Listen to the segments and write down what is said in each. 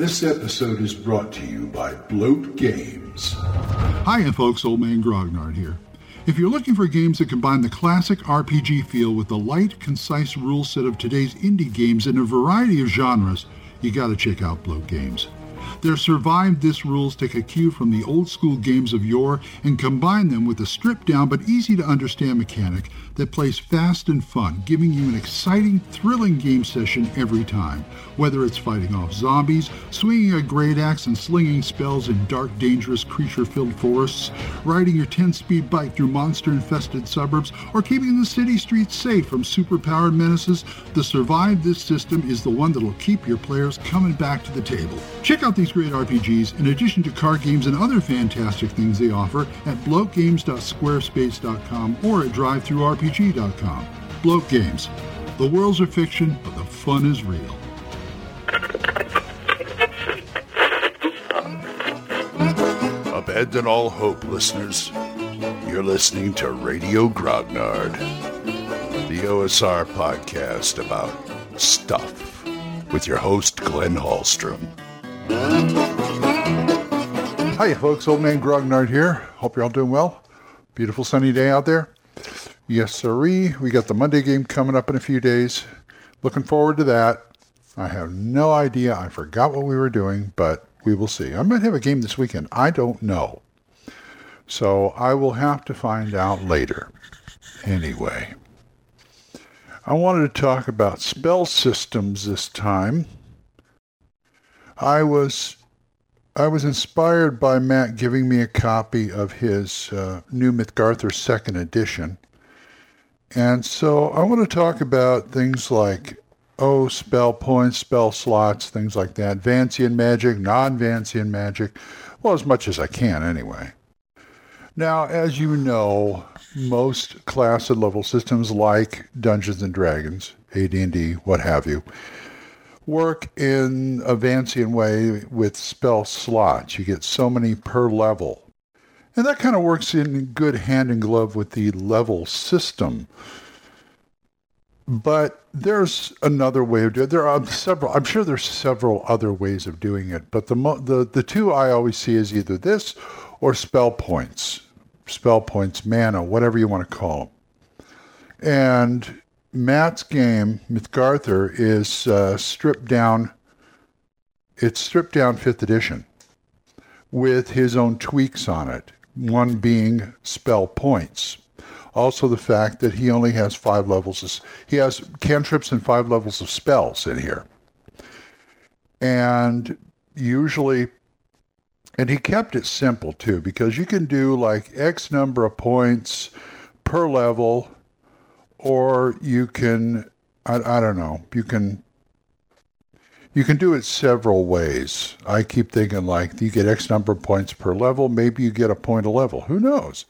This episode is brought to you by Bloat Games. Hiya, folks. Old Man Grognard here. If you're looking for games that combine the classic RPG feel with the light, concise rule set of today's indie games in a variety of genres, you gotta check out Bloat Games. Their Survive This rules take a cue from the old school games of yore and combine them with a stripped down but easy to understand mechanic that plays fast and fun, giving you an exciting, thrilling game session every time. Whether it's fighting off zombies, swinging a great axe and slinging spells in dark, dangerous, creature filled forests, riding your 10 speed bike through monster infested suburbs, or keeping the city streets safe from superpowered menaces, the Survive This system is the one that'll keep your players coming back to the table. Check out these great RPGs in addition to card games and other fantastic things they offer at bloatgames.squarespace.com or at drivethrurpg.com. Bloat Games. The worlds are fiction, but the fun is real. Abandon all hope, listeners. You're listening to Radio Grognard, the OSR podcast about stuff, with your host, Glenn Hallstrom. Hi, folks. Old Man Grognard here. Hope you're all doing well. Beautiful sunny day out there. Yes, sirree. We got the Monday game coming up in a few days. Looking forward to that. I have no idea. I forgot what we were doing, but we will see. I might have a game this weekend. I don't know. So I will have to find out later. Anyway, I wanted to talk about spell systems this time. I was I was inspired by Matt giving me a copy of his uh, new Mythgarther second edition. And so I want to talk about things like, oh, spell points, spell slots, things like that, Vancian magic, non Vancian magic, well, as much as I can anyway. Now, as you know, most class and level systems like Dungeons and Dragons, AD&D, what have you, work in a Vancian way with spell slots. You get so many per level. And that kind of works in good hand in glove with the level system. But there's another way of doing it. There are several, I'm sure there's several other ways of doing it. But the, the, the two I always see is either this or spell points. Spell points, mana, whatever you want to call them. And Matt's game, Mythgarther, is uh, stripped down. It's stripped down fifth edition with his own tweaks on it. One being spell points. Also, the fact that he only has five levels. Of, he has cantrips and five levels of spells in here. And usually, and he kept it simple too, because you can do like X number of points per level or you can I, I don't know you can you can do it several ways. I keep thinking like you get x number of points per level maybe you get a point a level. Who knows?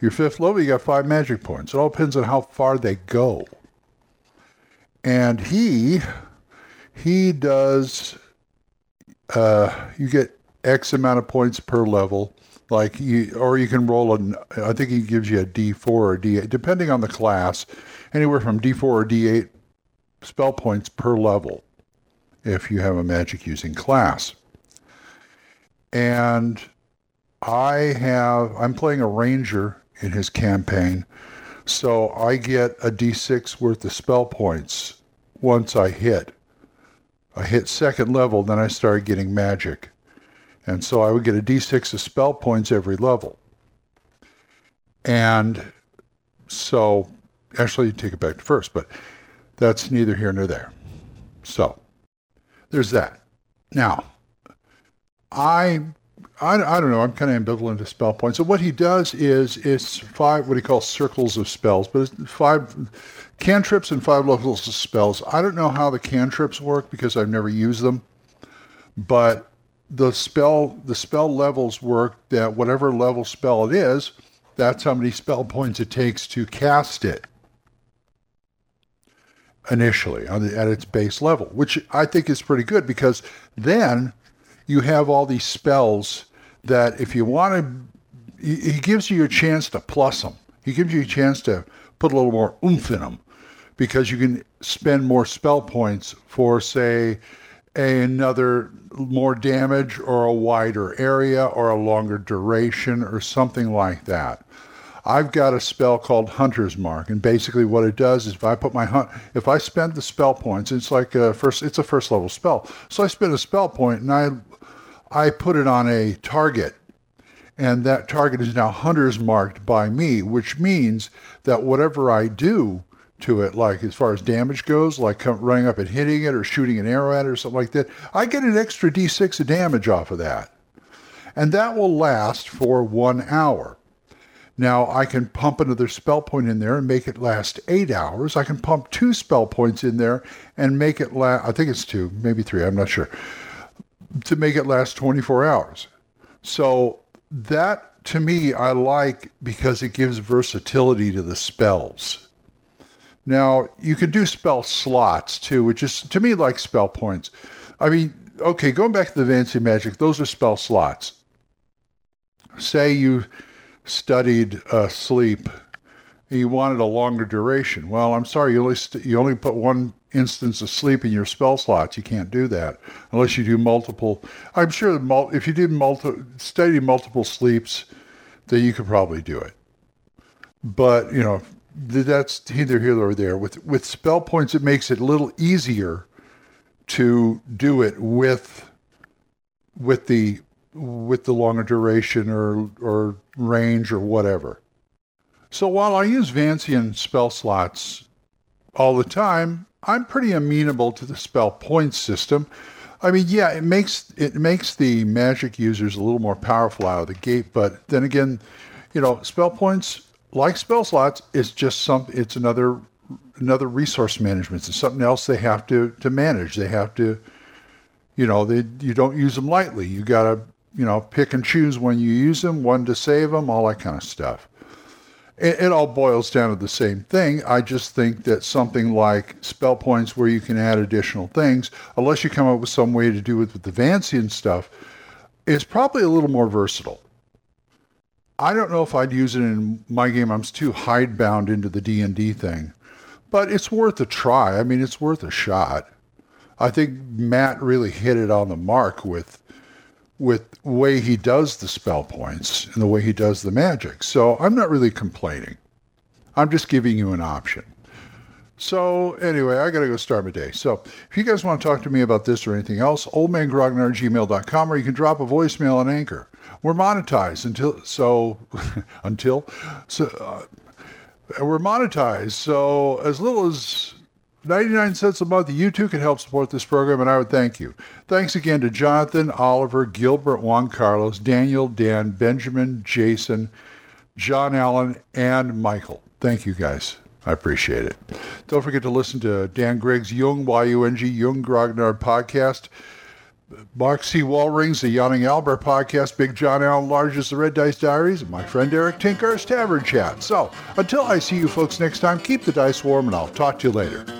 Your fifth level you got five magic points. It all depends on how far they go. And he he does uh, you get x amount of points per level. Like you or you can roll an. I think he gives you a d4 or d8 depending on the class. Anywhere from d4 or d8 spell points per level if you have a magic using class and i have i'm playing a ranger in his campaign so i get a d6 worth of spell points once i hit i hit second level then i started getting magic and so I would get a d6 of spell points every level. And so, actually, take it back to first, but that's neither here nor there. So, there's that. Now, I, I, I don't know. I'm kind of ambivalent to spell points. So what he does is it's five what he calls circles of spells, but it's five cantrips and five levels of spells. I don't know how the cantrips work because I've never used them, but the spell the spell levels work that whatever level spell it is, that's how many spell points it takes to cast it initially the, at its base level, which I think is pretty good because then you have all these spells that if you want to, he, he gives you a chance to plus them. He gives you a chance to put a little more oomph in them because you can spend more spell points for, say, another more damage or a wider area or a longer duration or something like that. I've got a spell called Hunter's Mark, and basically what it does is if I put my hunt, if I spend the spell points, it's like a first, it's a first level spell. So I spend a spell point and I, I put it on a target, and that target is now Hunter's marked by me, which means that whatever I do to it, like as far as damage goes, like running up and hitting it or shooting an arrow at it or something like that, I get an extra d6 of damage off of that. And that will last for one hour. Now I can pump another spell point in there and make it last eight hours. I can pump two spell points in there and make it last, I think it's two, maybe three, I'm not sure, to make it last 24 hours. So that to me I like because it gives versatility to the spells. Now, you can do spell slots too, which is to me like spell points. I mean, okay, going back to the Vancian Magic, those are spell slots. Say you studied uh, sleep, you wanted a longer duration. Well, I'm sorry, you only st- you only put one instance of sleep in your spell slots. You can't do that unless you do multiple. I'm sure mul- if you did multi- study multiple sleeps, then you could probably do it. But you know, that's either here or there. With with spell points, it makes it a little easier to do it with with the with the longer duration or or range or whatever. So while I use Vancian spell slots all the time, I'm pretty amenable to the spell points system. I mean, yeah, it makes it makes the magic users a little more powerful out of the gate, but then again, you know, spell points like spell slots, it's just some. It's another another resource management. It's something else they have to to manage. They have to, you know, they you don't use them lightly. You got to you know pick and choose when you use them, when to save them, all that kind of stuff. It, it all boils down to the same thing. I just think that something like spell points, where you can add additional things, unless you come up with some way to do it with the Vancian stuff, is probably a little more versatile. I don't know if I'd use it in my game. I'm too hidebound into the D and D thing, but it's worth a try. I mean, it's worth a shot. I think Matt really hit it on the mark with with the way he does the spell points and the way he does the magic. So I'm not really complaining. I'm just giving you an option. So anyway, I got to go start my day. So if you guys want to talk to me about this or anything else, oldmangrognard@gmail.com, or you can drop a voicemail on Anchor. We're monetized until so until so uh, we're monetized. So as little as 99 cents a month, you too can help support this program, and I would thank you. Thanks again to Jonathan, Oliver, Gilbert, Juan Carlos, Daniel, Dan, Benjamin, Jason, John Allen, and Michael. Thank you guys. I appreciate it. Don't forget to listen to Dan Gregg's Yung, Y-U-N-G, Yung Grognard podcast. Mark C. Walring's The Yawning Albert podcast, Big John Allen Large's The Red Dice Diaries, and my friend Erik Tenkar's Tavern Chat. So, until I see you folks next time, keep the dice warm, and I'll talk to you later.